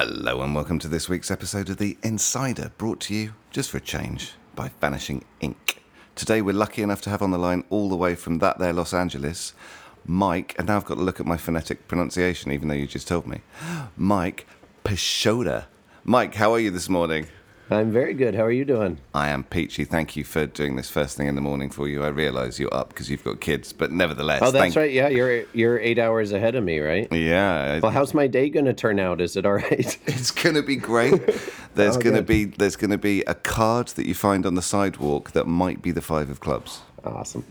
Hello and welcome to this week's episode of The Insider, brought to you, just for a change, by Vanishing Ink. Today we're lucky enough to have on the line all the way from that there Los Angeles, Mike, and now I've got to look at my phonetic pronunciation even though you just told me, Mike Pisciotta. Mike, how are you this morning? I'm very good. How are you doing? I am peachy. Thank you for doing this first thing in the morning for you. I realise you're up because you've got kids, but nevertheless. Oh, that's thank- right. Yeah, you're you're eight hours ahead of me, right? Yeah, Well, how's my day going to turn out? Is it all right? It's gonna be great. There's Oh, gonna be there's gonna be a card that you find on the sidewalk that might be the five of clubs. awesome.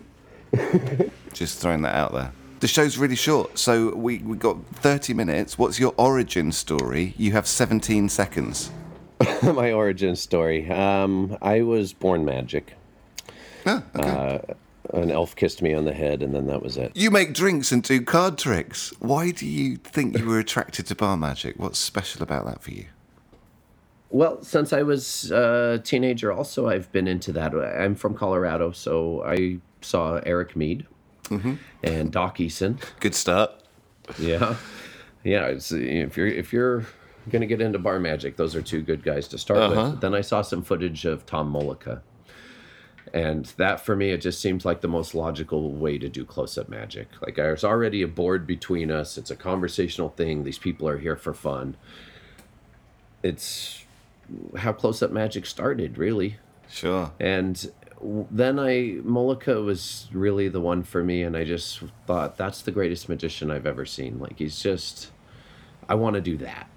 Just throwing that out there. The show's really short, so we we got 30 minutes. What's your origin story? You have 17 seconds. my origin story. Um, I was born magic. Ah, okay. Uh, An elf kissed me on the head, and then that was it. you make drinks and do card tricks. Why do you think you were attracted to bar magic? What's special about that for you? Well, since I was a teenager, also I've been into that. I'm from Colorado, so I saw Eric Mead and Doc Eason. Good start. Yeah, yeah. It's, if you're if you're gonna get into bar magic, those are two good guys to start Uh-huh. with. Then I saw some footage of Tom Mollica, and that for me, it just seems like the most logical way to do close-up magic. Like there's already a board between us. It's a conversational thing. These people are here for fun. It's how close-up magic started, really. Sure. And then I Mollica was really the one for me, and I just thought that's the greatest magician I've ever seen. Like he's just, I want to do that.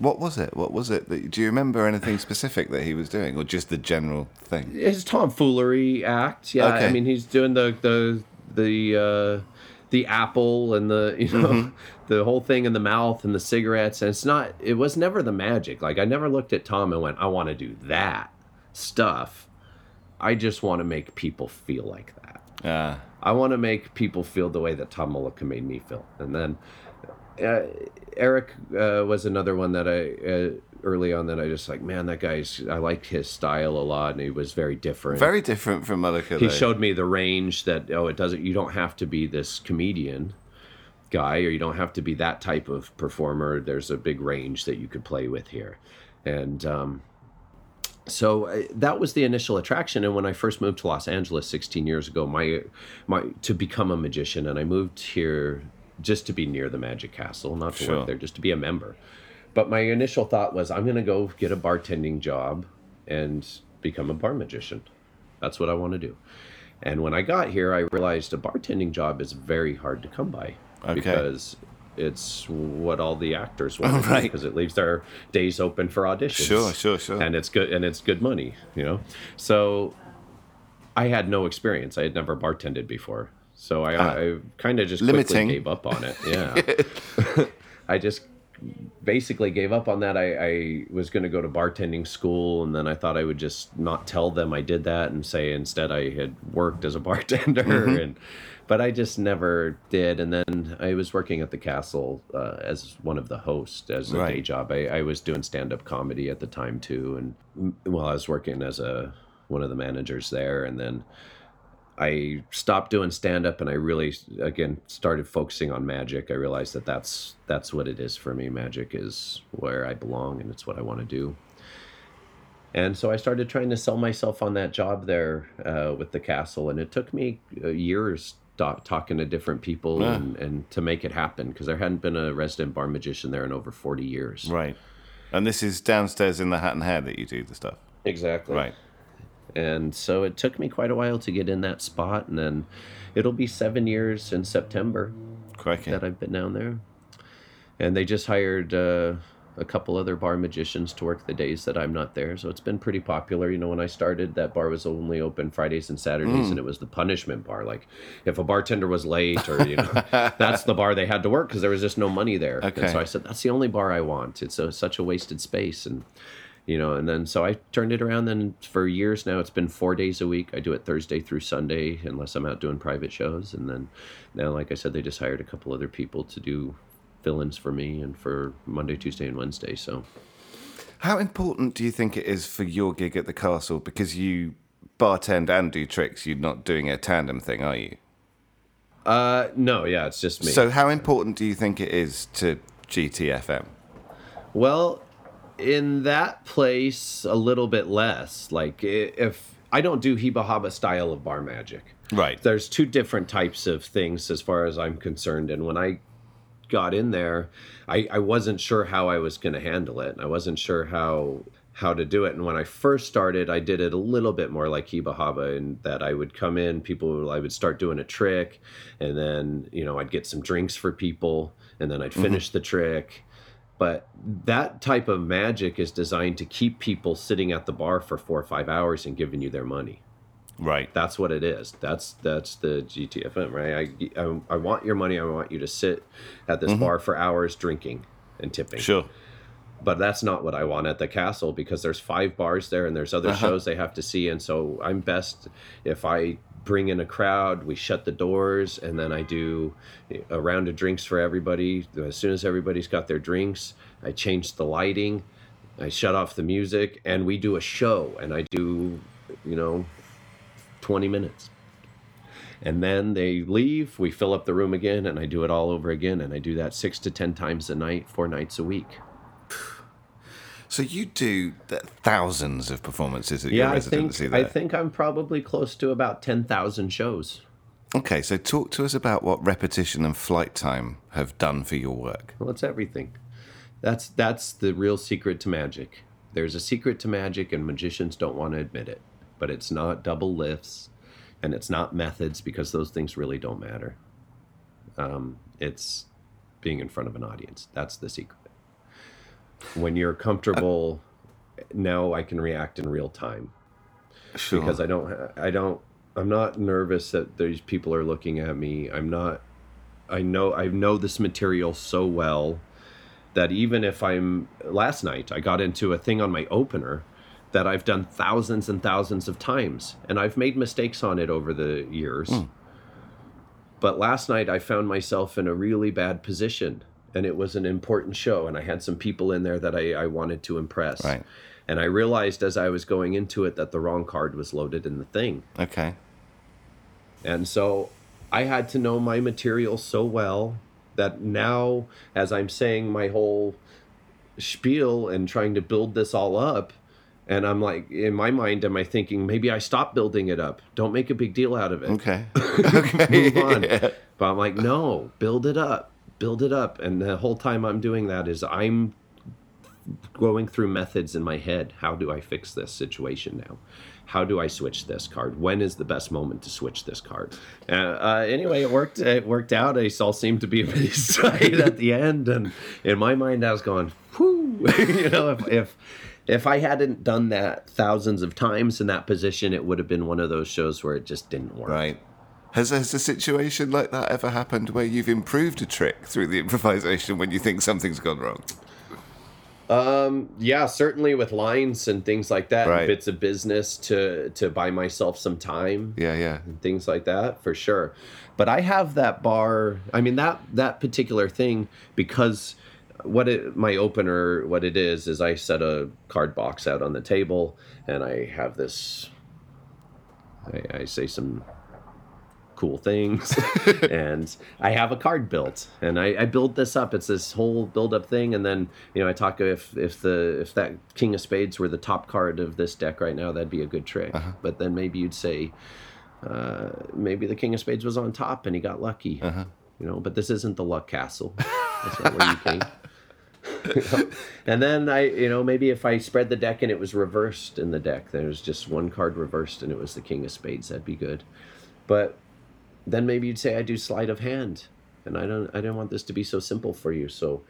What was it? What was it? That, do you remember anything specific that he was doing, or just the general thing? His tomfoolery act, yeah. Okay. I mean, he's doing the the the uh, the apple and the you know the whole thing in the mouth and the cigarettes, and it's not. It was never the magic. Like I never looked at Tom and went, I want to do that stuff. I just want to make people feel like that. Ah, I want to make people feel the way that Tom Mollica made me feel. And then uh, Eric uh, was another one that I uh, early on that I just like, man, that guy's. I liked his style a lot, and he was very different. very different from Mollica. he showed me the range that oh, it doesn't. You don't have to be this comedian guy, or you don't have to be that type of performer. There's a big range that you could play with here, and. Um, so uh, that was the initial attraction and when i first moved to los angeles 16 years ago my my to become a magician and i moved here just to be near the magic castle not to Sure. work there just to be a member but my initial thought was i'm going to go get a bartending job and become a bar magician that's what i want to do and when i got here i realized a bartending job is very hard to come by Okay. because it's what all the actors want to Right. because it leaves their days open for auditions Sure, sure, sure. and it's good and it's good money you know so i had no experience i had never bartended before so i, I kind of just. Limiting. quickly gave up on it yeah i just basically gave up on that i, I was going to go to bartending school and then i thought i would just not tell them i did that and say instead i had worked as a bartender Mm-hmm. and but i just never did and then i was working at the castle uh, as one of the hosts as a Right. day job I, I was doing stand-up comedy at the time too and mm, well i was working as a one of the managers there and then i stopped doing stand-up and i really again started focusing on magic i realized that that's that's what it is for me magic is where i belong and it's what i want to do and so i started trying to sell myself on that job there uh, with the castle and it took me uh, years ta- talking to different people Yeah. and, and to make it happen because there hadn't been a resident bar magician there in over 40 years right. And this is downstairs in the Hat and Hare that you do the stuff. exactly Right. And so it took me quite a while to get in that spot. And then it'll be seven years in September Crikey. that I've been down there. And they just hired uh, a couple other bar magicians to work the days that I'm not there. So it's been pretty popular. You know, when I started, that bar was only open Fridays and Saturdays, Mm. and it was the punishment bar. Like if a bartender was late, or you know, that's the bar they had to work because there was just no money there. Okay. And so I said, that's the only bar I want. It's a, such a wasted space, and you know, and then so I turned it around. Then for years now, it's been four days a week. I do it Thursday through Sunday, unless I'm out doing private shows. And then now, like I said, they just hired a couple other people to do fill-ins for me and for Monday, Tuesday, and Wednesday. So How important do you think it is for your gig at the castle? Because you bartend and do tricks, you're not doing a tandem thing, are you? Uh, no, yeah, it's just me. So, how important do you think it is to GTFM? Well, in that place, a little bit less. Like if I don't do Heba Haba style of bar magic. Right. There's two different types of things as far as I'm concerned. And when I got in there, I, I wasn't sure how I was going to handle it. And I wasn't sure how how to do it. And when I first started, I did it a little bit more like Heba Haba in that I would come in, people, I would start doing a trick, and then, you know, I'd get some drinks for people, and then I'd mm-hmm. finish the trick. But that type of magic is designed to keep people sitting at the bar for four or five hours and giving you their money. Right. That's what it is. That's that's the GTFM, right? I, I, I want your money. I want you to sit at this bar for hours drinking and tipping. Sure. But that's not what I want at the castle because there's five bars there and there's other Uh-huh. shows they have to see. And so I'm best if I bring in a crowd, we shut the doors, and then I do a round of drinks for everybody. As soon as everybody's got their drinks, I change the lighting, I shut off the music, and we do a show. And I do, you know, 20 minutes. And then they leave, we fill up the room again, and I do it all over again. And I do that six to 10 times a night, four nights a week. So you do thousands of performances at Yeah, your I think, residency there. I think I'm probably close to about 10,000 shows. Okay, so talk to us about what repetition and flight time have done for your work. Well, it's everything. That's that's the real secret to magic. There's a secret to magic, and magicians don't want to admit it. But it's not double lifts, and it's not methods because those things really don't matter. Um, it's being in front of an audience. That's the secret. When you're comfortable, now I can react in real time Sure. because I don't I don't I'm not nervous that these people are looking at me. I'm not I know I know this material so well that even if I'm last night I got into a thing on my opener that I've done thousands and thousands of times and I've made mistakes on it over the years. Hmm. But last night I found myself in a really bad position and it was an important show and I had some people in there that I, I wanted to impress. Right. And I realized as I was going into it that the wrong card was loaded in the thing. okay. And so I had to know my material so well that now, as I'm saying my whole spiel and trying to build this all up, and I'm like, in my mind, am I thinking maybe I stop building it up? Don't make a big deal out of it. Okay. okay. Move on. But I'm like, no, build it up, build it up. And the whole time I'm doing that is I'm going through methods in my head. How do I fix this situation now? How do I switch this card? When is the best moment to switch this card? Uh, uh, anyway, it worked. It worked out. I all seemed to be excited at the end, and in my mind, I was going, "Whoo!" you know, if, if if I hadn't done that thousands of times in that position, it would have been one of those shows where it just didn't work. Right. Has, has a situation like that ever happened where you've improved a trick through the improvisation when you think something's gone wrong? Um, yeah, certainly with lines and things like that, Right. bits of business to to buy myself some time, Yeah, yeah. and things like that for sure. But I have that bar. I mean that that particular thing because what it my opener what it is is I set a card box out on the table and I have this. I, I say some cool things. And i have a card built and I, I build this up. It's this whole build up thing and then you know i talk if if the if that king of spades were the top card of this deck right now that'd be a good trick. But then maybe you'd say uh, maybe the king of spades was on top and he got lucky. You know but this isn't the luck castle. That's not where you and then I, you know, maybe if I spread the deck and it was reversed in the deck, there's just one card reversed and it was the King of Spades, that'd be good. But then maybe you'd say I do sleight of hand, and I don't, I didn't want this to be so simple for you, so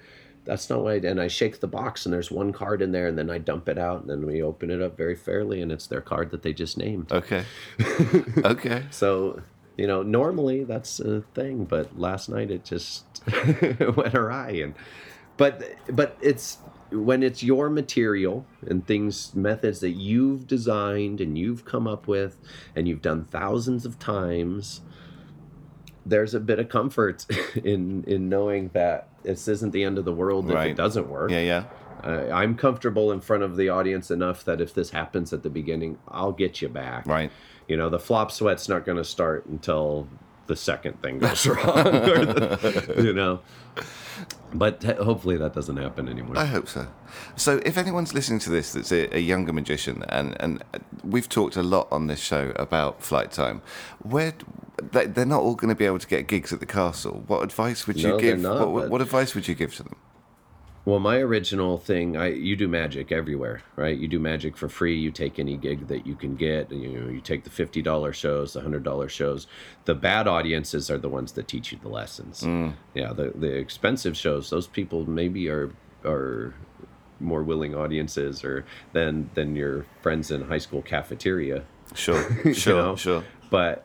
that's not what I. And I shake the box and there's one card in there, and then I dump it out, and then we open it up very fairly, and it's their card that they just named. Okay. okay. So, you know, normally that's a thing, but last night it just went awry. And but but it's when it's your material and things methods that you've designed and you've come up with and you've done thousands of times there's a bit of comfort in in knowing that this isn't the end of the world if it doesn't work Yeah, yeah. uh, i'm comfortable in front of the audience enough that if this happens at the beginning i'll get you back Right. you know, the flop sweat's not going to start until the second thing goes wrong, or the, you know. But hopefully that doesn't happen anymore. I hope so. So, if anyone's listening to this that's a, a younger magician, and, and we've talked a lot on this show about flight time, where they're not all going to be able to get gigs at the castle. What advice would you No, give? not, what, but- what advice would you give to them? Well, my original thing, I you do magic everywhere, right? You do magic for free. You take any gig that you can get. You know, you take the fifty dollar shows, the hundred dollar shows. The bad audiences are the ones that teach you the lessons. Mm. Yeah, the the expensive shows, those people maybe are are more willing audiences or than than your friends in high school cafeteria. Sure, sure, know? sure. But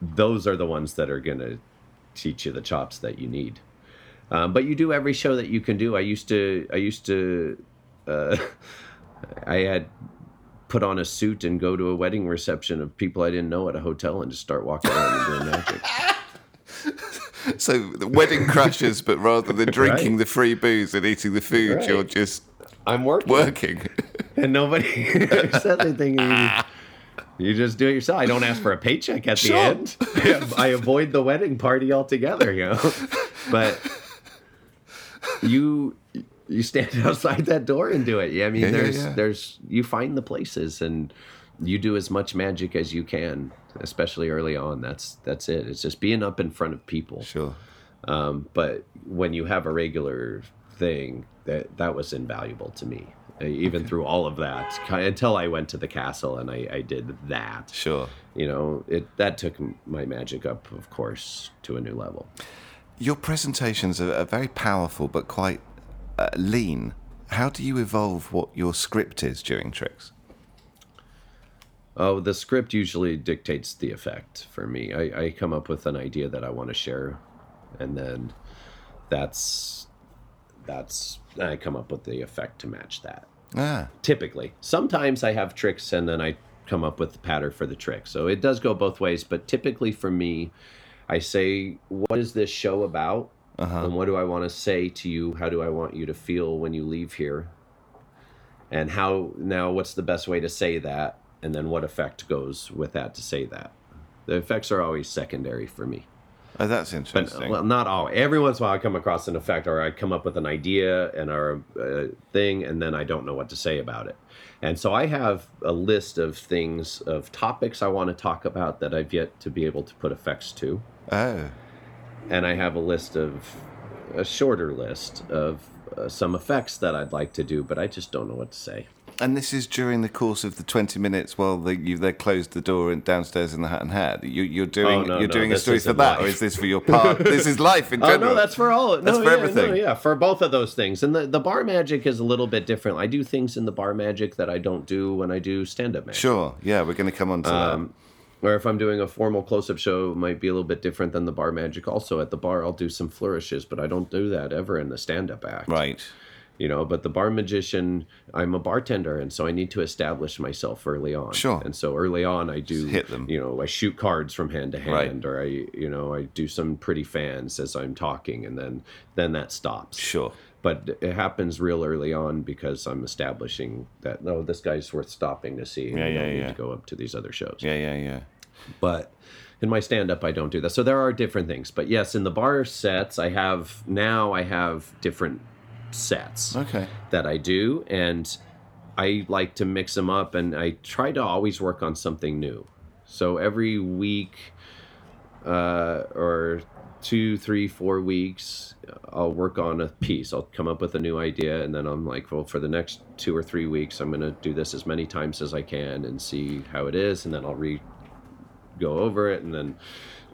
those are the ones that are gonna teach you the chops that you need. Um, but you do every show that you can do. I used to. I used to. Uh, I had put on a suit and go to a wedding reception of people I didn't know at a hotel and just start walking around and doing magic. So, the wedding crashes, but rather than drinking Right. the free booze and eating the food, Right. you're just I'm working, working. and nobody said anything. You, just do it yourself. I don't ask for a paycheck at the Sure. end. I avoid the wedding party altogether. You know, but you you stand outside that door and do it. Yeah, I mean, Yeah, yeah, there's yeah. there's you find the places and you do as much magic as you can, especially early on. That's that's it. It's just being up in front of people. Sure. Um, but when you have a regular thing, that that was invaluable to me. Uh, Even through all of that, until I went to the castle and I, I did that, Sure. you know, it that took my magic up, of course, to a new level. Your presentations are, are very powerful, but quite uh, lean. How do you evolve what your script is during tricks? Oh, the script usually dictates the effect for me. I, I come up with an idea that I want to share, and then that's that's I come up with the effect to match that. Ah, Typically, sometimes I have tricks, and then I come up with the pattern for the trick. So it does go both ways. But typically for me, I say, "What is this show about?" And what do I want to say to you? How do I want you to feel when you leave here? And how now what's the best way to say that? And then what effect goes with that to say that? The effects are always secondary for me. Oh, that's But interesting. well, not all. Every once in a while, I come across an effect, or I come up with an idea and or a thing, and then I don't know what to say about it. And so I have a list of things, of topics I want to talk about that I've yet to be able to put effects to, oh, and I have a list of a shorter list of uh, some effects that I'd like to do, but I just don't know what to say. And this is during the course of the twenty minutes while they you they closed the door and downstairs in the Hat and Hare. You, you're doing Oh, no, you're no, doing a story for that, or is this for your part? this is life in general. Oh no, that's for all. No, That's for yeah, everything. Yeah, for both of those things. And the, the bar magic is a little bit different. I do things in the bar magic that I don't do when I do stand up magic. sure. Yeah, we're going to come on to Um, or if I'm doing a formal close up show, it might be a little bit different than the bar magic. Also, at the bar, I'll do some flourishes, but I don't do that ever in the stand up act. Right. You know, but the bar magician, I'm a bartender, and so I need to establish myself early on. Sure. And so early on, I do Just hit them. You know, I shoot cards from hand to Right. hand, or I, you know, I do some pretty fans as I'm talking, and then then that stops. Sure. But it happens real early on because I'm establishing that no, this guy's worth stopping to see. Yeah, yeah, don't need yeah. To go up to these other shows Yeah, yeah, yeah. but in my stand up I don't do that. So there are different things. But yes, in the bar sets I have now I have different sets Okay. that I do and I like to mix them up and I try to always work on something new. So every week uh, or two, three, four weeks, I'll work on a piece. I'll come up with a new idea, and then I'm like, well, for the next two or three weeks, I'm going to do this as many times as I can and see how it is, and then I'll re go over it, and then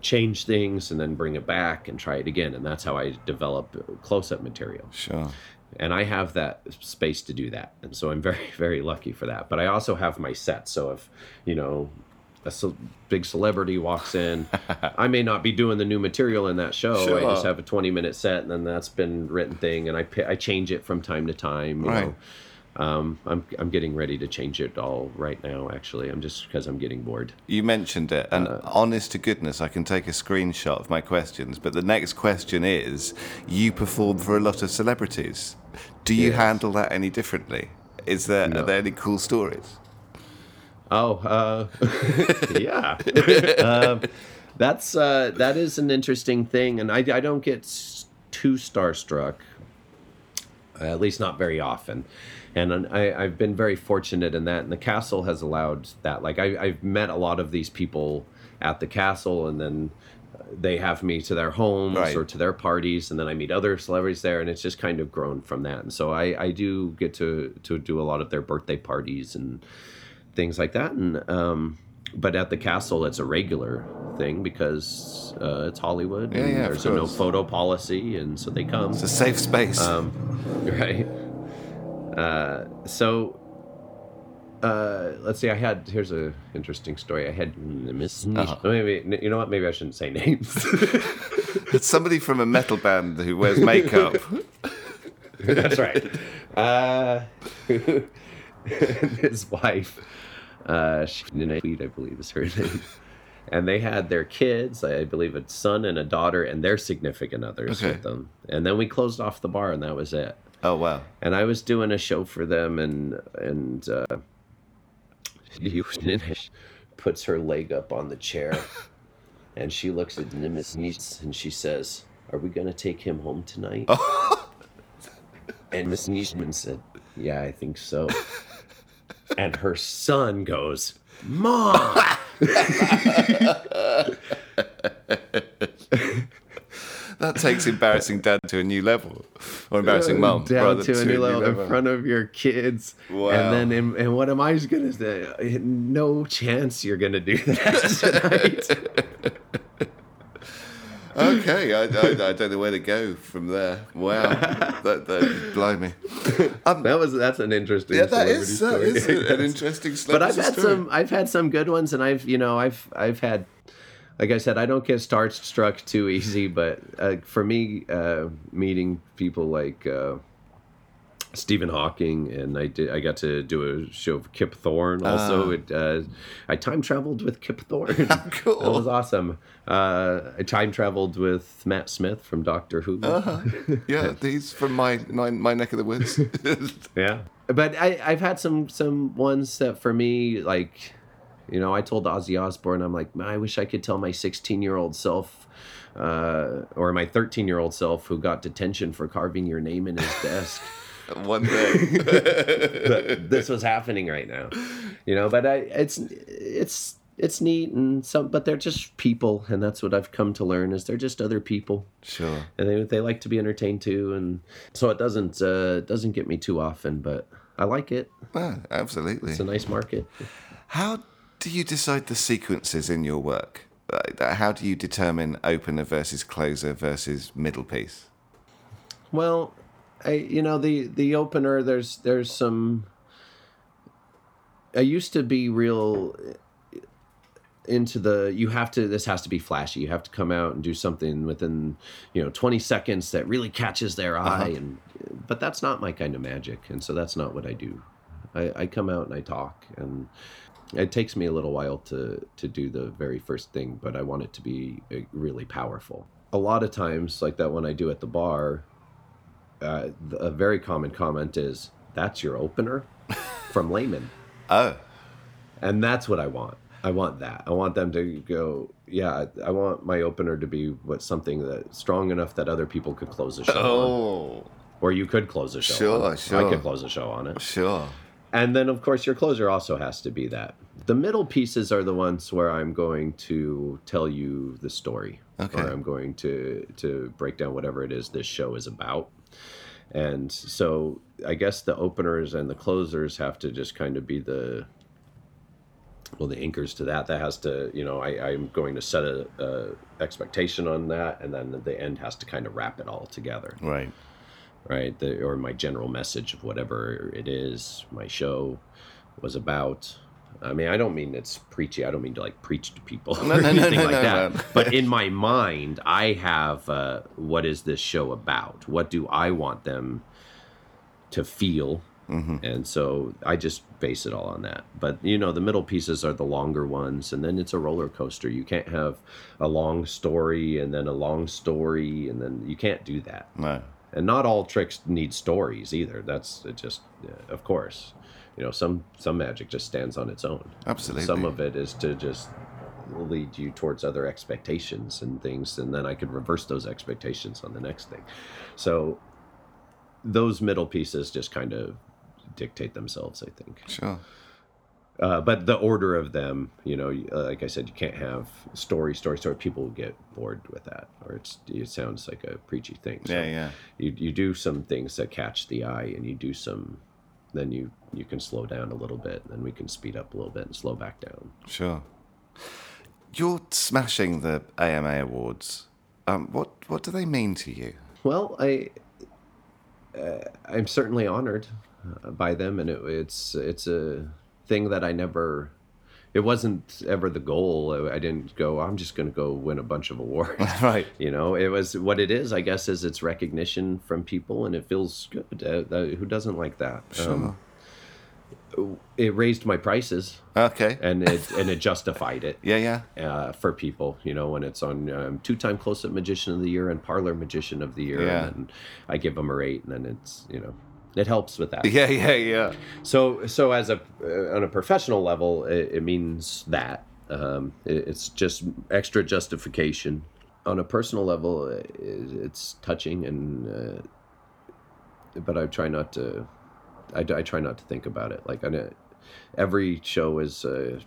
change things, and then bring it back and try it again, and that's how I develop close-up material Sure. and I have that space to do that, and so I'm very, very lucky for that. But I also have my set, so if you know a ce- big celebrity walks in, I may not be doing the new material in that show. I just have a 20 minute set, and then that's been written thing, and I I change it from time to time. You Right. know. Um, I'm I'm getting ready to change it all right now. Actually, I'm just because I'm getting bored. You mentioned it, and Uh, honest to goodness, I can take a screenshot of my questions. But the next question is: You perform for a lot of celebrities. Do you Yes. handle that any differently? Is there No. are there any cool stories? Oh, uh, yeah. um, that's uh, that is an interesting thing, and I, I don't get too starstruck, at least not very often. And I, I've been very fortunate in that, and the castle has allowed that. Like I, I've met a lot of these people at the castle, and then they have me to their homes Right. or to their parties, and then I meet other celebrities there, and it's just kind of grown from that. And so I, I do get to to do a lot of their birthday parties and things like that. And um, but at the castle, it's a regular thing because uh, it's Hollywood. Yeah, and yeah, There's a no photo policy, and so they come. It's a safe space. Um, right. Uh, so, uh, let's see. I had here's a interesting story. I had Miss. Uh-huh. Maybe you know what? Maybe I shouldn't say names. it's somebody from a metal band who wears makeup. That's right. Uh, his wife, uh, she, I believe is her name. And they had their kids, I believe a son and a daughter, and their significant others Okay. with them. And then we closed off the bar, and that was it. Oh wow. and I was doing a show for them, and and uh, puts her leg up on the chair, and she looks at Nimitz and she says, "Are we gonna take him home tonight?" and Miss Nischman said, "Yeah, I think so." and her son goes, "Mom." That takes embarrassing dad to a new level, or embarrassing mum down to a new level in front of your kids. Wow. And then, in, and what am I going to say? No chance you're going to do that tonight. Okay, I, I, I don't know where to go from there. Wow, that, that blimey. Um, that was that's an interesting. Yeah, that celebrity story. is an interesting. but I've had story. some I've had some good ones and I've you know I've I've had like I said I don't get starstruck too easy but uh, for me uh, meeting people like uh, Stephen Hawking and I did I got to do a show of Kip Thorne also it, uh, I time traveled with Kip Thorne cool. that was awesome uh, I time traveled with Matt Smith from Doctor Who Yeah, he's from my, my my neck of the woods. Yeah. But I, I've had some some ones that for me, like, you know, I told Ozzy Osbourne, I'm like, I wish I could tell my 16 year old self, uh, or my 13 year old self who got detention for carving your name in his desk. One thing. this was happening right now, you know. But I, it's it's it's neat and some, but they're just people, and that's what I've come to learn is they're just other people Sure. and they, they like to be entertained too and so it doesn't uh doesn't get me too often but i like it Ah, absolutely. it's a nice market How do you decide the sequences in your work? Uh, How do you determine opener versus closer versus middle piece? well i you know the the opener there's there's some i used to be real into the you have to this has to be flashy you have to come out and do something within you know 20 seconds that really catches their eye and but that's not my kind of magic and so that's not what i do i, I come out and i talk and it takes me a little while to to do the very first thing but i want it to be uh, really powerful a lot of times like that one i do at the bar uh, a very common comment is that's your opener from layman Oh, and that's what I want. I want that. I want them to go. Yeah, I want my opener to be what something that strong enough that other people could close a show on, oh, or you could close a show. Sure, on. I could close a show on it. sure. And then, of course, your closer also has to be that. The middle pieces are the ones where I'm going to tell you the story, Okay. or I'm going to to break down whatever it is this show is about. And so, I guess the openers and the closers have to just kind of be the well, the anchors to that. That has to, you know, I, I'm going to set a, a expectation on that, and then the end has to kind of wrap it all together Right. Right? The, or my general message of whatever it is my show was about. I mean, I don't mean it's preachy. I don't mean to like preach to people or no, anything no, like that. but in my mind, I have uh, what is this show about? What do I want them to feel? Mm-hmm. And so I just base it all on that. But you know, the middle pieces are the longer ones, and then it's a roller coaster. You can't have a long story and then a long story, and then you can't do that No. And not all tricks need stories either that's it just of course you know some some magic just stands on its own Absolutely. some of it is to just lead you towards other expectations and things, and then I could reverse those expectations on the next thing. So those middle pieces just kind of dictate themselves, I think. Sure. Uh, but the order of them, you know, uh, like I said, you can't have story, story, story. People will get bored with that, or it's it sounds like a preachy thing. So Yeah, yeah. You you do some things that catch the eye, and you do some, then you you can slow down a little bit, and then we can speed up a little bit and slow back down. Sure. You're smashing the AMA awards. Um, what what do they mean to you? Well, I uh, I'm certainly honored uh, by them, and it, it's it's a thing that I never. It wasn't ever the goal. I, didn't go. I'm just going to go win a bunch of awards. Right. You know, it was what it is. I guess is it's recognition from people, and it feels good. Uh, uh, who doesn't like that? Um, it raised my prices, Okay. and it and it justified it Yeah, yeah. uh, for people. You know, when it's on um, two-time close-up magician of the year and parlor magician of the year, Yeah. and I give them a rate, and then it's you know, it helps with that. Yeah, yeah, yeah. So so as a uh, on a professional level, it, it means that um, it, it's just extra justification. On a personal level, it, it's touching, and uh, but I try not to. I, I try not to think about it. Like I know, every show is a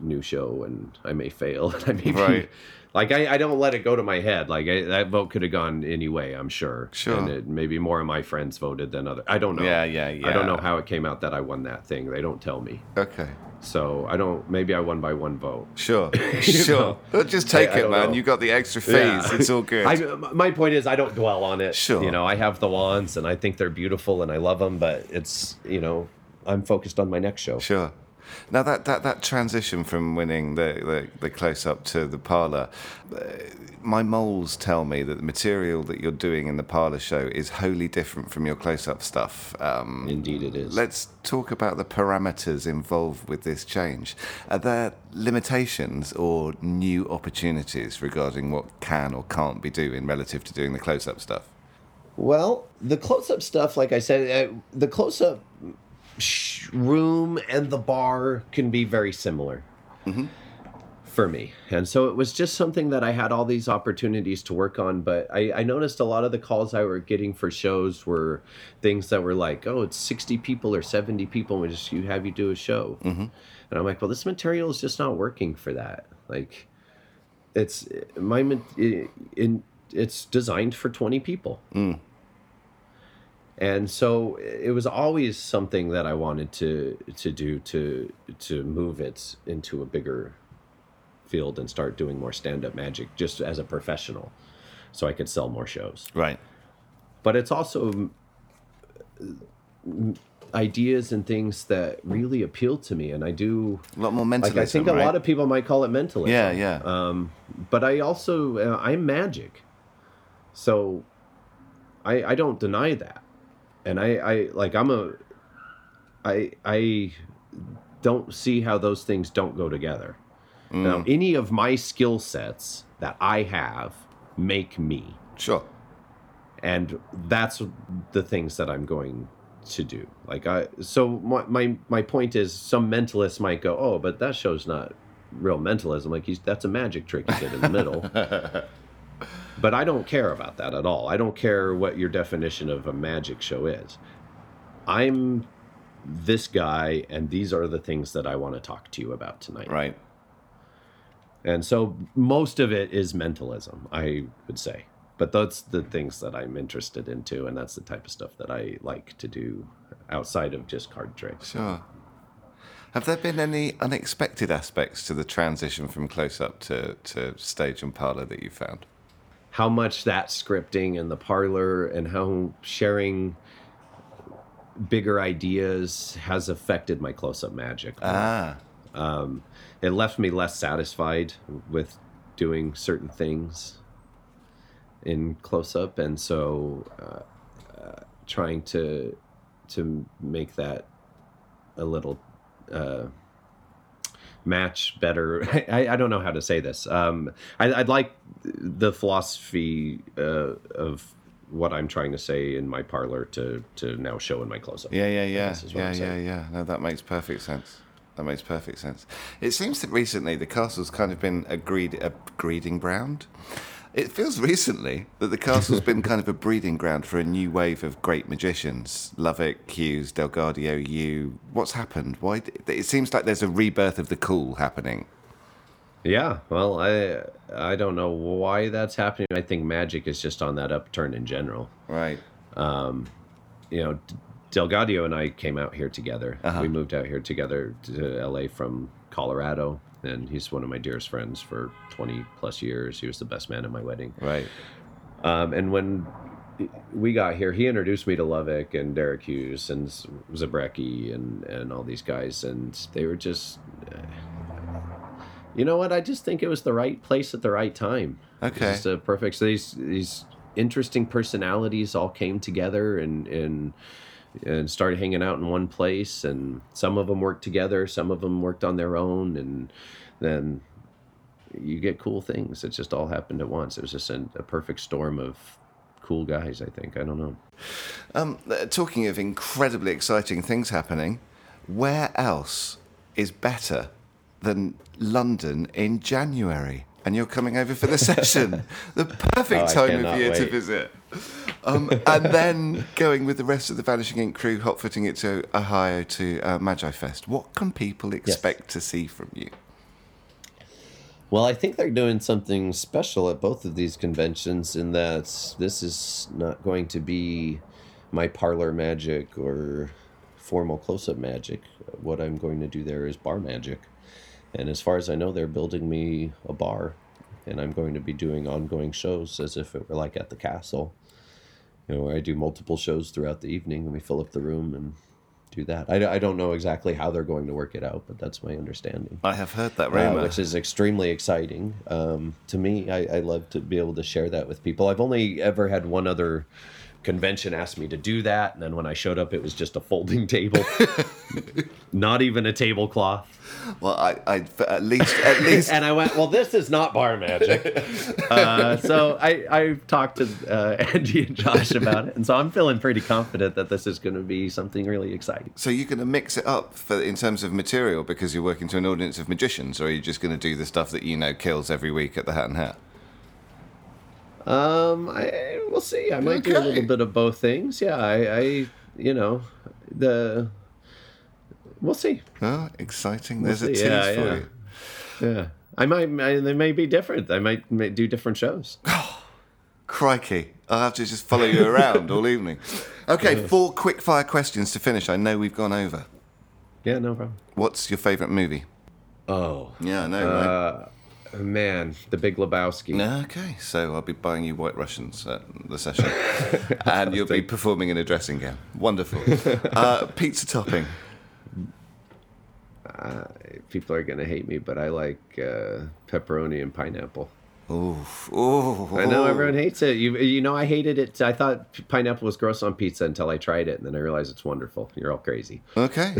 new show, and I may fail. I may be, Right. like I, I don't let it go to my head. Like I, that vote could have gone any way. I'm sure. Sure. And it, maybe more of my friends voted than other. I don't know. Yeah, yeah, yeah. I don't know how it came out that I won that thing. They don't tell me. Okay. So I don't. Maybe I won by one vote. Sure. Sure. know. Just take I- I it, don't man. know. You got the extra fees. Yeah. It's all good. I, my point is, I don't dwell on it. Sure. You know, I have the wands, and I think they're beautiful, and I love them. But it's you know, I'm focused on my next show. Sure. Now that, that, that transition from winning the, the, the close up to the parlor, uh, my moles tell me that the material that you're doing in the parlor show is wholly different from your close up stuff. Um, Indeed, it is. let's talk about the parameters involved with this change. Are there limitations or new opportunities regarding what can or can't be doing relative to doing the close up stuff? Well, the close up stuff, like I said, uh, the close up room and the bar can be very similar mm-hmm. for me. And so it was just something that I had all these opportunities to work on. But I, I noticed a lot of the calls I were getting for shows were things that were like, oh, it's 60 people or 70 people, and we just you have you do a show. Mm-hmm. And I'm like, well, this material is just not working for that. Like, it's my ma- i- in it's designed for 20 people mm. And so it was always something that I wanted to to do to to move it into a bigger field and start doing more stand-up magic just as a professional so I could sell more shows Right. but it's also mm, ideas and things that really appeal to me and I do A lot more mentalism. like I think a right? lot of people might call it mentalism Yeah, yeah. um, but I also uh, I'm magic, so I I don't deny that, and I I like I'm a I I don't see how those things don't go together. Now, mm. any of my skill sets that I have make me, Sure. and that's the things that I'm going to do. Like I, so my my, my point is, some mentalists might go, oh, but that show's not real mentalism. Like he's that's a magic trick he did in the middle. but I don't care about that at all. I don't care what your definition of a magic show is. I'm this guy, and these are the things that I want to talk to you about tonight. Right. And so most of it is mentalism, I would say. But that's the things that I'm interested into, and that's the type of stuff that I like to do outside of just card tricks. Sure. Have there been any unexpected aspects to the transition from close up to, to stage and parlor that you found? How much that scripting and the parlor and how sharing bigger ideas has affected my close up magic. Ah, um, it left me less satisfied with doing certain things in close up, and so uh, uh, trying to to make that a little uh, match better. I, I don't know how to say this. Um, I, I'd like the philosophy uh, of what I'm trying to say in my parlor to to now show in my close up. yeah, yeah, yeah, yeah, yeah, yeah. No, that makes perfect sense. That makes perfect sense. It seems that recently the castle's kind of been a, greed, a breeding ground. It feels recently that the castle's been kind of a breeding ground for a new wave of great magicians. Lovick, Hughes, Delgadio, you. What's happened? Why? It seems like there's a rebirth of the cool happening. Yeah, well, I I don't know why that's happening. I think magic is just on that upturn in general. Right. You know, Delgadio and I came out here together. Uh-huh. We moved out here together to LA from Colorado, and he's one of my dearest friends for 20 plus years. He was the best man at my wedding. Right. Um, and when we got here, he introduced me to Lovick and Derek Hughes and Zabrecki and, and all these guys. And they were just, uh, you know what? I just think it was the right place at the right time. Okay. Just a perfect. So these, these interesting personalities all came together and, and, and started hanging out in one place. And some of them worked together, some of them worked on their own. And then you get cool things. It just all happened at once. It was just a, a perfect storm of cool guys. I think. I don't know. Um, uh, talking of incredibly exciting things happening, where else is better than London in January? And you're coming over for the session. the perfect Oh, time of year to visit. Um, and then going with the rest of the Vanishing Ink crew, hotfooting it to Ohio to uh, Magi Fest. What can people expect to see from you? Well, I think they're doing something special at both of these conventions in that this is not going to be my parlor magic or formal close up magic. What I'm going to do there is bar magic. And as far as I know, they're building me a bar. And I'm going to be doing ongoing shows as if it were like at the castle. You know, where I do multiple shows throughout the evening and we fill up the room and do that. I, I don't know exactly how they're going to work it out, but that's my understanding I have heard that uh, rumor. which is extremely exciting. Um, to me, I, I love to be able to share that with people. I've only ever had one other convention asked me to do that, and then when I showed up, it was just a folding table, not even a tablecloth. well, I, I, at least, at least And I went, "Well, this is not bar magic." uh, so I I talked to uh, Andy and Josh about it, and so I'm feeling pretty confident that this is going to be something really exciting. So you're going to mix it up for in terms of material because you're working to an audience of magicians, or are you just going to do the stuff that you know kills every week at the Hat and Hare? Um, I we'll see. I might do a little bit of both things. Yeah, I, I you know, the we'll see. Oh, exciting! We'll There's a tease Yeah, for yeah. you. Yeah, I might. I, they may be different. I might, may do different shows. Crikey! I'll have to just follow you around all evening. Okay, four quick fire questions to finish. I know we've gone over. Yeah, no problem. What's your favourite movie? Oh, Yeah, I know, right? Uh, man, The Big Lebowski. Okay, so I'll be buying you White Russians at the session, and you'll be performing in a dressing gown. Wonderful. Uh, pizza topping. People are gonna hate me, but I like uh, pepperoni and pineapple. Oof. Ooh. I know everyone hates it. You, you know, I hated it. I thought pineapple was gross on pizza until I tried it, and then I realized it's wonderful. You're all crazy. Okay,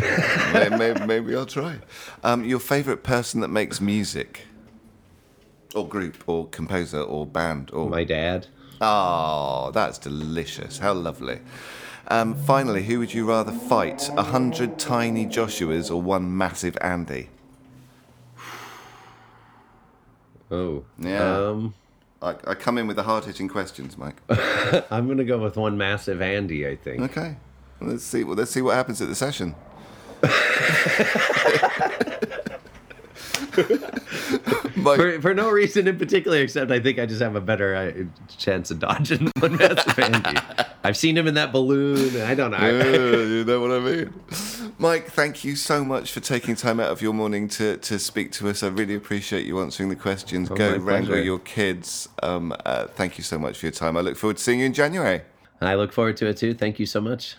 maybe, maybe I'll try. Um, your favorite person that makes music, or group, or composer, or band, or My dad. oh, that's delicious. How lovely. Um, finally, who would you rather fight? A hundred tiny Joshuas or one massive Andy? Oh, Yeah. Um, I, I come in with the hard hitting questions, Mike. I'm gonna go with one massive Andy. I think. Okay, let's see. Well, let's see what happens at the session. For, for no reason in particular, except I think I just have a better uh, chance of dodging massive Andy. I've seen him in that balloon. I don't know. Yeah, you know what I mean. Mike, thank you so much for taking time out of your morning to, to speak to us. I really appreciate you answering the questions. Go my wrangle pleasure. your kids. Um, uh, thank you so much for your time. I look forward to seeing you in January. I look forward to it too. Thank you so much.